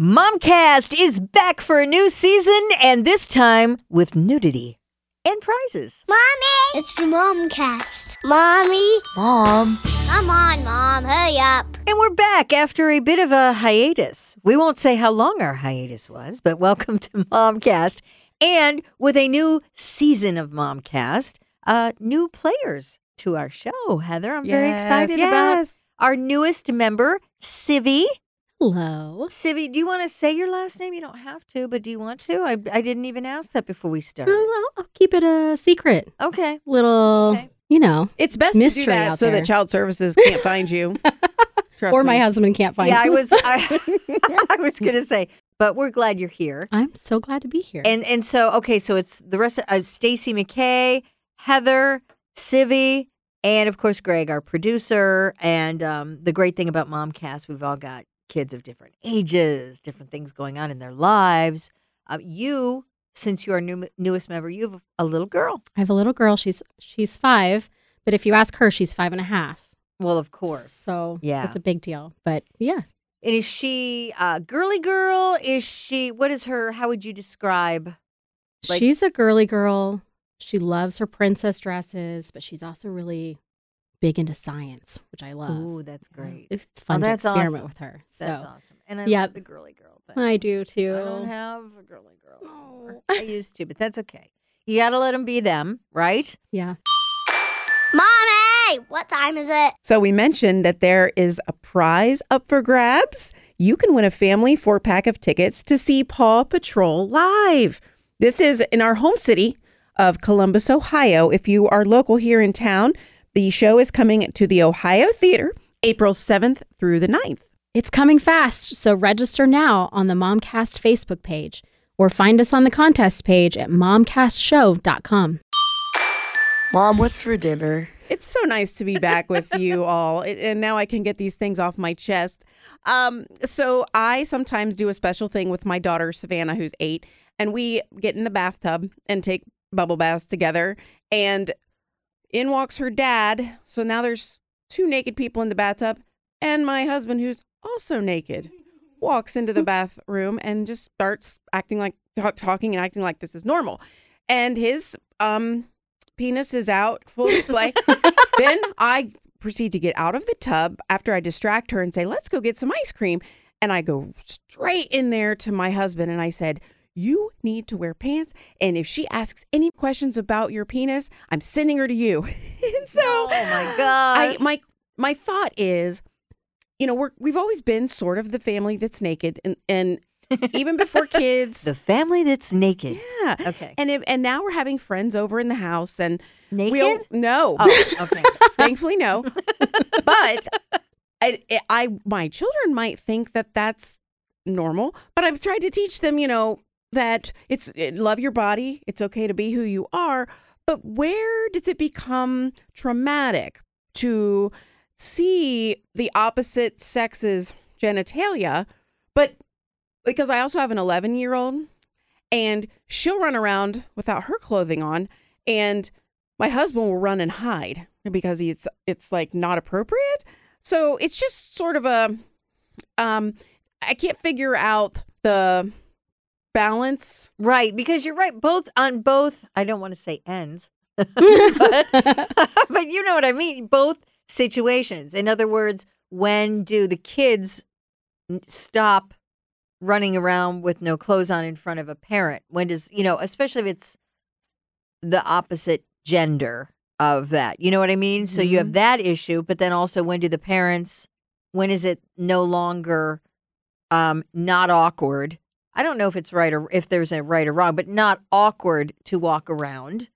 Momcast is back for a new season, and this time with nudity and prizes. Mommy! It's the Momcast. Mommy? Mom. Come on, Mom. Hurry up. And we're back after a bit of a hiatus. We won't say how long our hiatus was, but welcome to Momcast. And with a new season of Momcast, uh, new players to our show. Heather, I'm very excited yes. about our newest member, Civi. Hello. Civi, do you want to say your last name? You don't have to, but do you want to? I, I didn't even ask that before we Uh, started. I'll, I'll keep it a secret. Okay. Little, Okay. you know, It's best to do that so there. that child services can't find you. Trust or my husband can't find you. yeah, I was I, I was gonna say, but we're glad you're here. I'm so glad to be here. And and so okay, so it's the rest of uh, Stacy McKay, Heather, Civi, and of course Greg, our producer. And um, the great thing about Momcast, we've all got kids of different ages, different things going on in their lives. Uh, you, since you are new, newest member, you have a little girl. I have a little girl. She's she's five, but if you ask her, she's five and a half. Well, of course. So Yeah. it's a big deal. But yeah, And is she a girly girl? Is she? What is her? How would you describe? Like- she's a girly girl. She loves her princess dresses, but she's also really big into science, which I love. Oh, that's great. It's oh, fun to experiment awesome. with her. So That's awesome. And I Yep. love the girly girl. But I do too. I don't have a girly girl. anymore. Oh. I used to, but that's okay. You got to let them be them, right? yeah. Mommy! What time is it? So we mentioned that there is a prize up for grabs. You can win a family four pack of tickets to see Paw Patrol live. This is in our home city of Columbus, Ohio. If you are local here in town, the show is coming to the Ohio Theatre April 7th through the 9th. It's coming fast, so register now on the Momcast Facebook page or find us on the contest page at momcastshow.com. Mom, what's for dinner? It's so nice to be back with you all. And now I can get these things off my chest. Um, so I sometimes do a special thing with my daughter, Savannah, who's eight, and we get in the bathtub and take bubble baths together. And in walks her dad. So now there's two naked people in the bathtub, and my husband, who's also naked, walks into the bathroom and just starts acting like talk, talking and acting like this is normal. And his um penis is out full display. then I proceed to get out of the tub after I distract her and say, "Let's go get some ice cream." And I go straight in there to my husband and I said, "You need to wear pants, and if she asks any questions about your penis, I'm sending her to you." and so Oh my gosh. I my my thought is, you know, we're we've always been sort of the family that's naked and and even before kids. the family that's naked. yeah. Okay. And if, and now we're having friends over in the house and Naked? we all, no. Oh, okay. Thankfully no. but I, I my children might think that that's normal, but I've tried to teach them, you know, that it's love your body, it's okay to be who you are, but where does it become traumatic to see the opposite sex's genitalia, but because I also have an 11 year old and she'll run around without her clothing on and my husband will run and hide because it's it's like not appropriate. So it's just sort of a um I can't figure out the balance. Right, because you're right. Both on both. I don't want to say ends, but, but you know what I mean. Both situations. In other words, when do the kids stop running around with no clothes on in front of a parent? When does you know, especially if it's the opposite gender of that. You know what I mean? So you have that issue, but then also when do the parents? When is it no longer um, not awkward? I don't know if it's right or if there's a right or wrong, but not awkward to walk around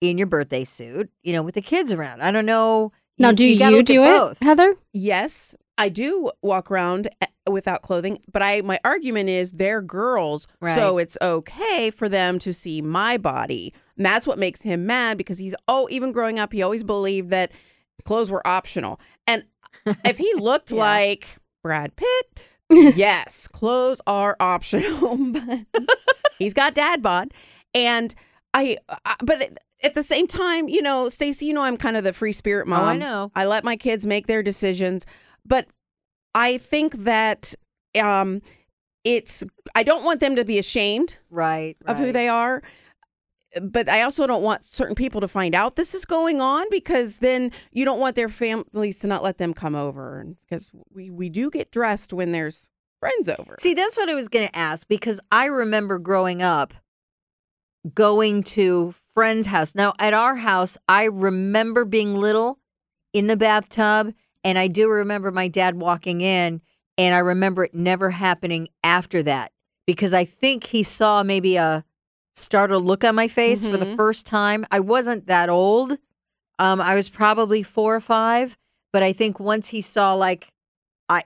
in your birthday suit, you know, with the kids around. I don't know. Now, do you, gotta do it, both. Heather? Yes, I do walk around eh, without clothing, but I my argument is they're girls, so it's okay for them to see my body. And that's what makes him mad because he's oh, even growing up, he always believed that clothes were optional. And if he looked Yeah. like Brad Pitt, yes, clothes are optional. but he's got dad bod, and I, I but at the same time, you know, Stacey, you know, I'm kind of the free spirit Oh, mom. I know. I let my kids make their decisions, but I think that um it's I don't want them to be ashamed Right. of who they are. But I also don't want certain people to find out this is going on because then you don't want their families to not let them come over. Because we, we do get dressed when there's friends over. See, that's what I was going to ask because I remember growing up going to friends' house. Now, at our house, I remember being little in the bathtub, and I do remember my dad walking in, and I remember it never happening after that because I think he saw maybe a startled look on my face for the Mhm. first time. I wasn't that old. Um, I was probably four or five, but I think once he saw like I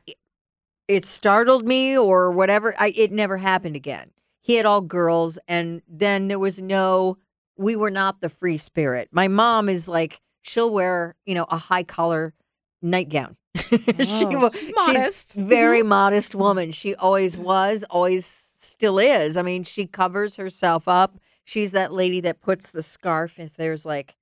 it startled me or whatever, I it never happened again. He had all girls and then there was no we were not the free spirit. My mom is like she'll wear, you know, a high collar nightgown. she Oh, wa- she's modest. very modest woman. She always was, always still is. I mean, she covers herself up. She's that lady that puts the scarf if there's like,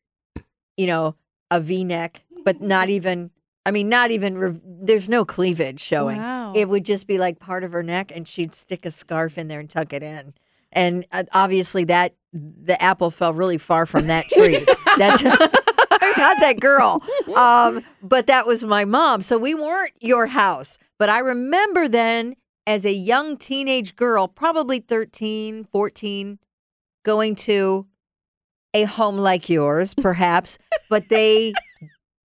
you know, a V neck, but not even. I mean, not even. Rev- there's no cleavage showing. Wow. It would just be like part of her neck, and she'd stick a scarf in there and tuck it in. And uh, obviously, that the apple fell really far from that tree. That's I'm not that girl. Um, but that was my mom. So we weren't your house. But I remember then as a young teenage girl, probably 13, 14, going to a home like yours, perhaps. but they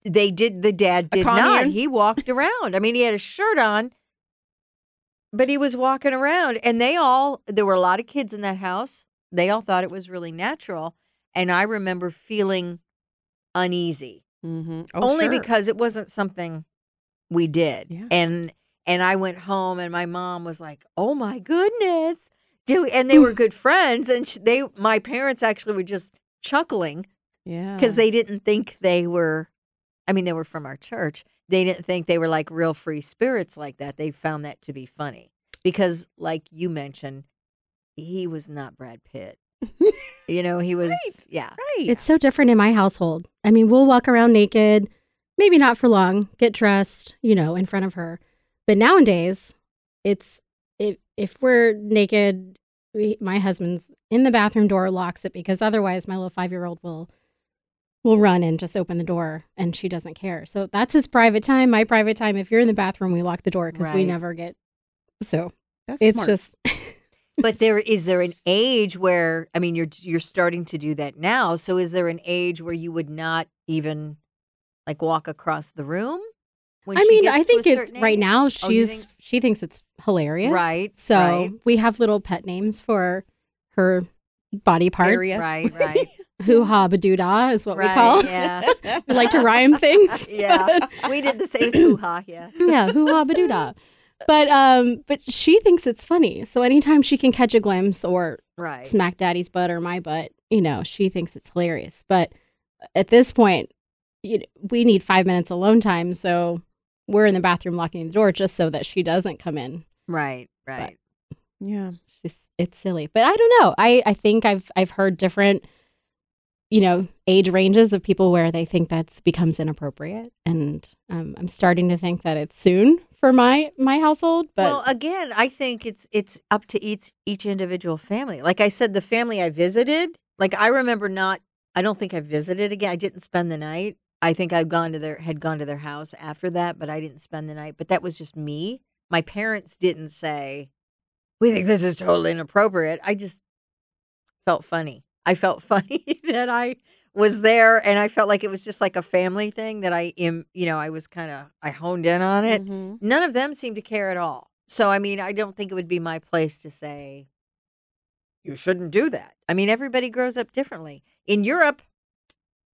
they did the dad did not. He walked around. I mean, he had a shirt on, but he was walking around and they all there were a lot of kids in that house. They all thought it was really natural. And I remember feeling uneasy mm-hmm. only because it wasn't something we did. Yeah. And and I went home and my mom was like, "Oh my goodness." Do and they were good friends and sh- they my parents actually were just chuckling yeah. because they didn't think they were I mean they were from our church. They didn't think they were like real free spirits like that. They found that to be funny because like you mentioned he was not Brad Pitt. you know, he was yeah. right. It's so different in my household. I mean, we'll walk around naked, maybe not for long, get dressed, you know, in front of her. But nowadays, it's if if we're naked, we, my husband's in the bathroom door locks it because otherwise my little 5-year-old will will run and just open the door and she doesn't care. So that's his private time, my private time. If you're in the bathroom, we lock the door cuz we never get so That's it's smart. just But there is there an age where I mean you're you're starting to do that now. So is there an age where you would not even like walk across the room? When I mean, I think it right age? now Oh, she's think- she thinks it's hilarious. Right, So right. we have little pet names for her body parts. Areas. right, right, Hoo ha badoodah is what right. we call. Yeah, we like to rhyme things. yeah. We did the same hoo ha. Yeah, yeah, hoo ha badoodah. But um, but she thinks it's funny. So anytime she can catch a glimpse or right. smack daddy's butt or my butt, you know, she thinks it's hilarious. But at this point, you we need five minutes alone time. So we're in the bathroom locking the door just so that she doesn't come in. Right, right. yeah. It's it's silly. But I don't know. I I think I've I've heard different you know age ranges of people where they think that's becomes inappropriate and um, i'm starting to think that it's soon for my my household but well, again, I think it's it's up to each each individual family. Like I said, the family I visited, like I remember not. I don't think I visited again. I didn't spend the night. I think I've gone to their had gone to their house after that, but I didn't spend the night. But that was just me. My parents didn't say, "We think this is totally inappropriate." I just felt funny. I felt funny that I was there, and I felt like it was just like a family thing that I am. You know, I was kind of I honed in on it Mhm. none of them seemed to care at all. So, I mean, I don't think it would be my place to say, you shouldn't do that. I mean, everybody grows up differently. In Europe,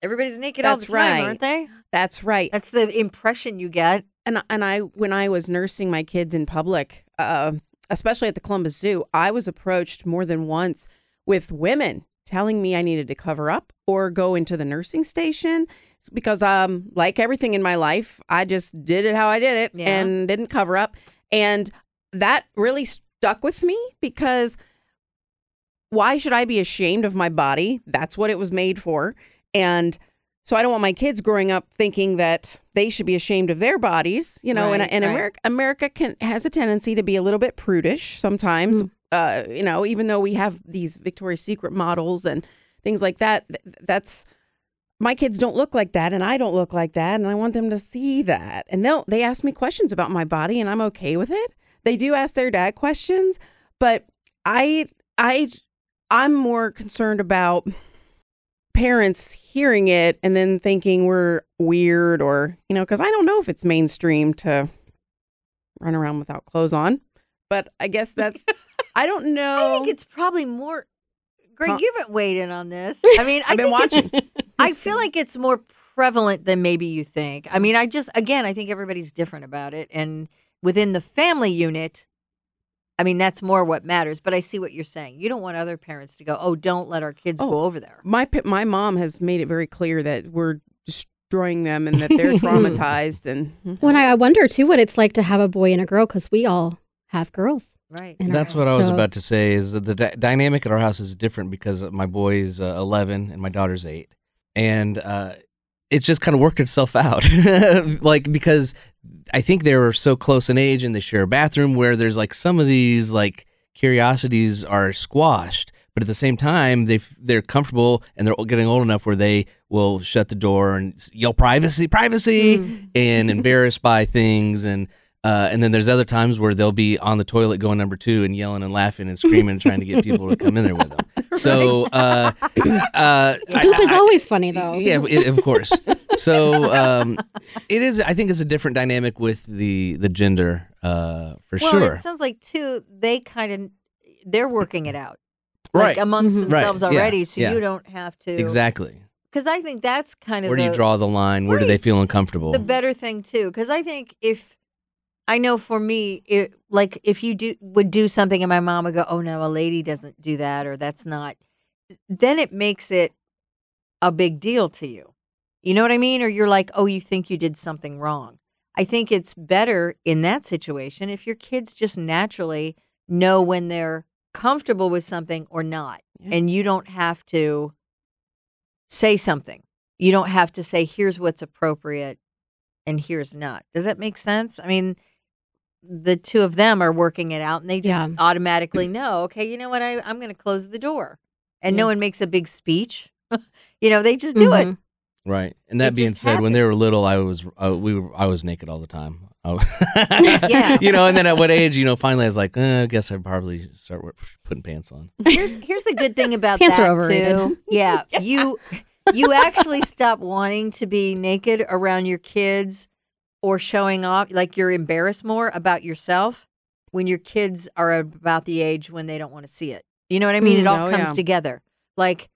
everybody's naked all That's the time, right. aren't they? That's right. That's the impression you get. And and I when I was nursing my kids in public, uh, especially at the Columbus Zoo, I was approached more than once with women telling me I needed to cover up or go into the nursing station because um like everything in my life, I just did it how I did it Yeah. and didn't cover up. And that really stuck with me because why should I be ashamed of my body? That's what it was made for. And So I don't want my kids growing up thinking that they should be ashamed of their bodies, you know. Right, and and right. America America can has a tendency to be a little bit prudish sometimes. Uh, you know, even though we have these Victoria's Secret models and things like that, th- that's my kids don't look like that, and I don't look like that, and I want them to see that. And they'll they ask me questions about my body, and I'm okay with it. They do ask their dad questions, but I I I'm more concerned about parents hearing it and then thinking we're weird or you know because i don't know if it's mainstream to run around without clothes on but i guess that's i don't know I think it's probably more. Greg, Huh? you haven't weighed in on this. I mean, I i've been think watching I feel like it's more prevalent than maybe you think. I mean, I just again, I think everybody's different about it, and within the family unit, I mean, that's more what matters. But I see what you're saying. You don't want other parents to go, "Oh, don't let our kids Oh. go over there." my my mom has made it very clear that we're destroying them and that they're traumatized and When I I wonder too what it's like to have a boy and a girl because we all have girls. Right. in That's what house. I was So- about to say. Is that the dy- dynamic at our house is different because my boy is uh, 11 and my daughter's eight, and uh, it's just kind of worked itself out. like because I think they were so close in age and they share a bathroom where there's like some of these like curiosities are squashed, but at the same time they they're comfortable and they're getting old enough where they will shut the door and yell privacy, privacy, Mm. and embarrassed by things and. Uh, and then there's other times where they'll be on the toilet going number two and yelling and laughing and screaming and trying to get people to come in there with them. So uh, uh, Poop is I- always funny though. yeah, it, of course. So um, it is. I think it's a different dynamic with the the gender uh, for well, sure. it sounds like too. They kind of they're working it out, like Right. amongst Mhm. Right, themselves yeah, already. So yeah. you don't have to exactly. Because I think that's kind of Where do the, you draw the line? Where do they feel uncomfortable? the better thing too because i think if i know for me it like if you do would do something and my mom would go oh no a lady doesn't do that or that's not then it makes it a big deal to you you know what i mean or you're like oh you think you did something wrong i think it's better in that situation if your kids just naturally know when they're comfortable with something or not Yeah. and you don't have to say something you don't have to say here's what's appropriate and here's not. Does that make sense? I mean, the two of them are working it out and they just Yeah. automatically know, okay, you know what? I, I'm going to close the door. And no one makes a big speech. you know, they just do it. Mhm. right. And that It being just said, when they were little, I was uh, we were, I was naked all the time. I was- Yeah. You know, and then at what age? You know, finally I was like, eh, I guess I'd probably start putting pants on. Here's here's the good thing about Pants that are overrated. too. Yeah, you you actually stop wanting to be naked around your kids or showing off like you're embarrassed more about yourself when your kids are about the age when they don't want to see it. You know what I mean? it Mm, all oh, comes yeah. together. Like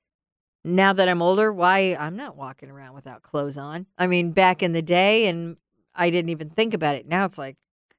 now that I'm older, why I'm not walking around without clothes on. I mean, back in the day and I didn't even think about it. Now it's like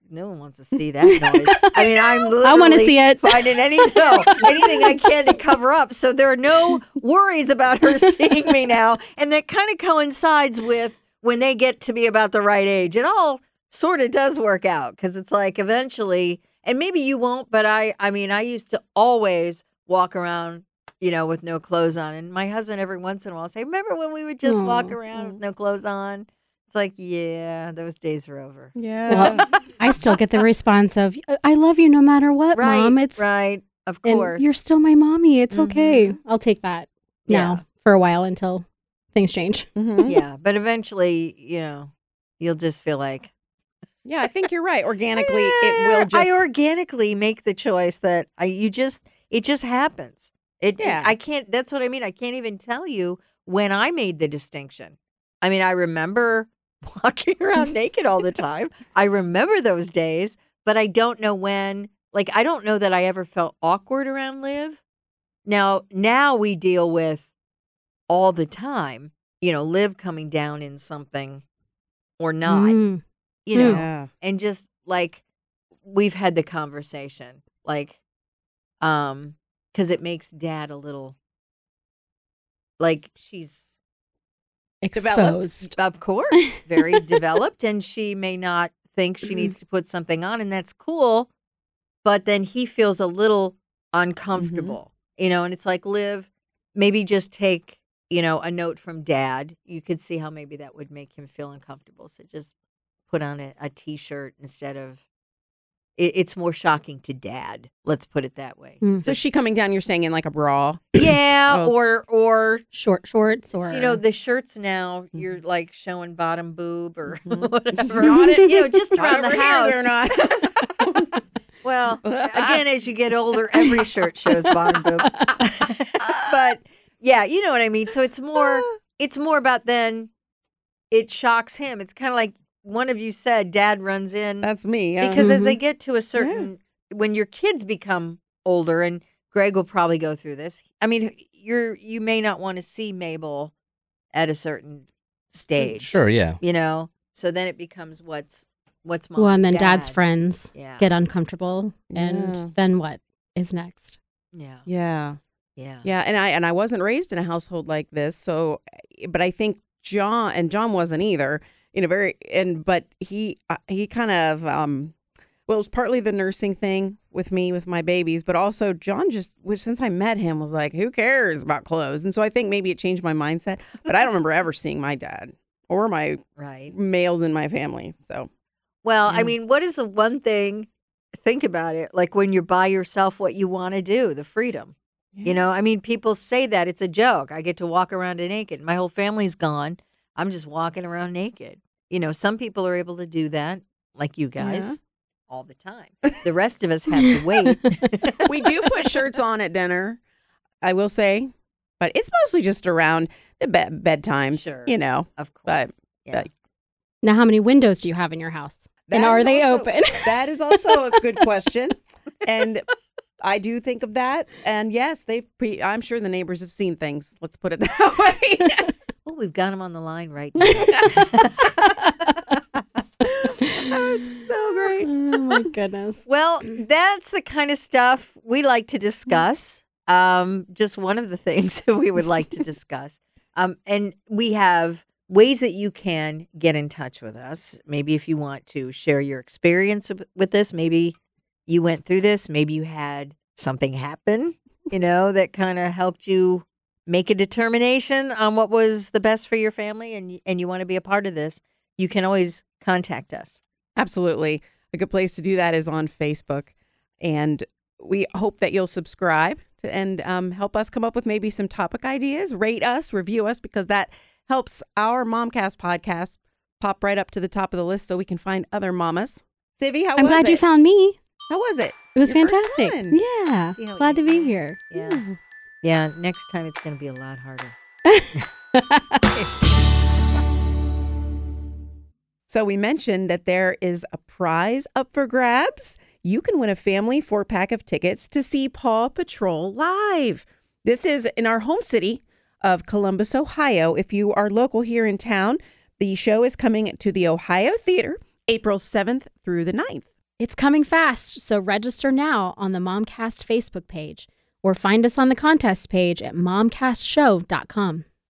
no one wants to see that noise. I mean, I'm I want to see it. finding any no anything I can to cover up. So there are no worries about her seeing me now, and that kind of coincides with when they get to be about the right age. It all sort of does work out because it's like eventually, and maybe you won't, but I, I mean, I used to always walk around. You know, with no clothes on, and my husband every once in a while say, "Remember when we would just walk around with no clothes on?" It's like, yeah, those days are over. yeah I still get the response of "I love you no matter what, right, mom. It's right, of and course. you're still my mommy. It's okay. Mhm. I'll take that Yeah. now for a while until things change. Mhm. yeah, but eventually, you know, you'll just feel like yeah i think you're right organically it "Eh, will just I organically make the choice that I you just it just happens. It Yeah. I can't that's what I mean. I can't even tell you when I made the distinction. I mean, I remember walking around naked all the time. I remember those days, but I don't know when like I don't know that I ever felt awkward around Liv. Now, now we deal with all the time, you know, Liv coming down in something or not, Mm. you know yeah and just like we've had the conversation like um because it makes dad a little like she's Exposed. of course very developed and she may not think she needs to put something on and that's cool but then he feels a little uncomfortable you know and it's like Liv maybe just take you know, a note from dad, you could see how maybe that would make him feel uncomfortable. So just put on a, a t-shirt instead of it, it's more shocking to dad. Let's put it that way. Mm. So is she coming down? You're saying in like a bra? Yeah, Oh. or or Short shorts or you know the shirts now you're like showing bottom boob or Mhm. whatever. Not it- you know, just around the house. they're not. Well, again, as you get older, every shirt shows bottom boob. but yeah, you know what I mean. So it's more it's more about then it shocks him. It's kind of like one of you said, Dad runs in That's me. yeah. because as they Mhm. get to a certain when your kids become older, and Greg will probably go through this. I mean, you're you may not want to see Mabel at a certain stage, Sure, yeah. you know. So then it becomes what's what's mom well, and then dad. dad's friends Yeah, get uncomfortable, and Yeah. then what is next? yeah, yeah. Yeah. Yeah, and I and I wasn't raised in a household like this, so but I think John and John wasn't either. You know, very and but he uh, he kind of um well, it was partly the nursing thing with me with my babies, but also John just which since I met him was like, who cares about clothes? And so I think maybe it changed my mindset, but I don't remember ever seeing my dad or my Right. males in my family. So Well, I mean, what is the one thing? Think about it. Like when you're by yourself, what you want to do, the freedom. You know, I mean, people say that it's a joke. I get to walk around naked. My whole family's gone. I'm just walking around naked. You know, some people are able to do that, like you guys, Yeah. all the time. The rest of us have to wait. we do put shirts on at dinner, I will say, but it's mostly just around the bed bedtimes, Sure. you know. of course. But- yeah. but- Now, how many windows do you have in your house? and are they also- open? That is also a good question. And I do think of that. And yes, they pre- I'm sure the neighbors have seen things. Let's put it that way. well, we've got them on the line right now. That's so great. oh my goodness. Well, that's the kind of stuff we like to discuss. Um, just one of the things that we would like to discuss. Um, and we have ways that you can get in touch with us. Maybe if you want to share your experience with- with this, maybe you went through this, maybe you had something happen, you know, that kind of helped you make a determination on what was the best for your family and and you want to be a part of this. You can always contact us. Absolutely. A good place to do that is on Facebook. And we hope that you'll subscribe to, and um, help us come up with maybe some topic ideas, rate us, review us, because that helps our Momcast podcast pop right up to the top of the list so we can find other mamas. Civi, how I'm was glad it? you found me. How was it? It was Your fantastic. Yeah. Glad to be did. here. Yeah. Yeah, next time it's going to be a lot harder. So we mentioned that there is a prize up for grabs. You can win a family four pack of tickets to see Paw Patrol live. This is in our home city of Columbus, Ohio. If you are local here in town, the show is coming to the Ohio Theatre April 7th through the 9th. It's coming fast, so register now on the Momcast Facebook page or find us on the contest page at momcastshow.com.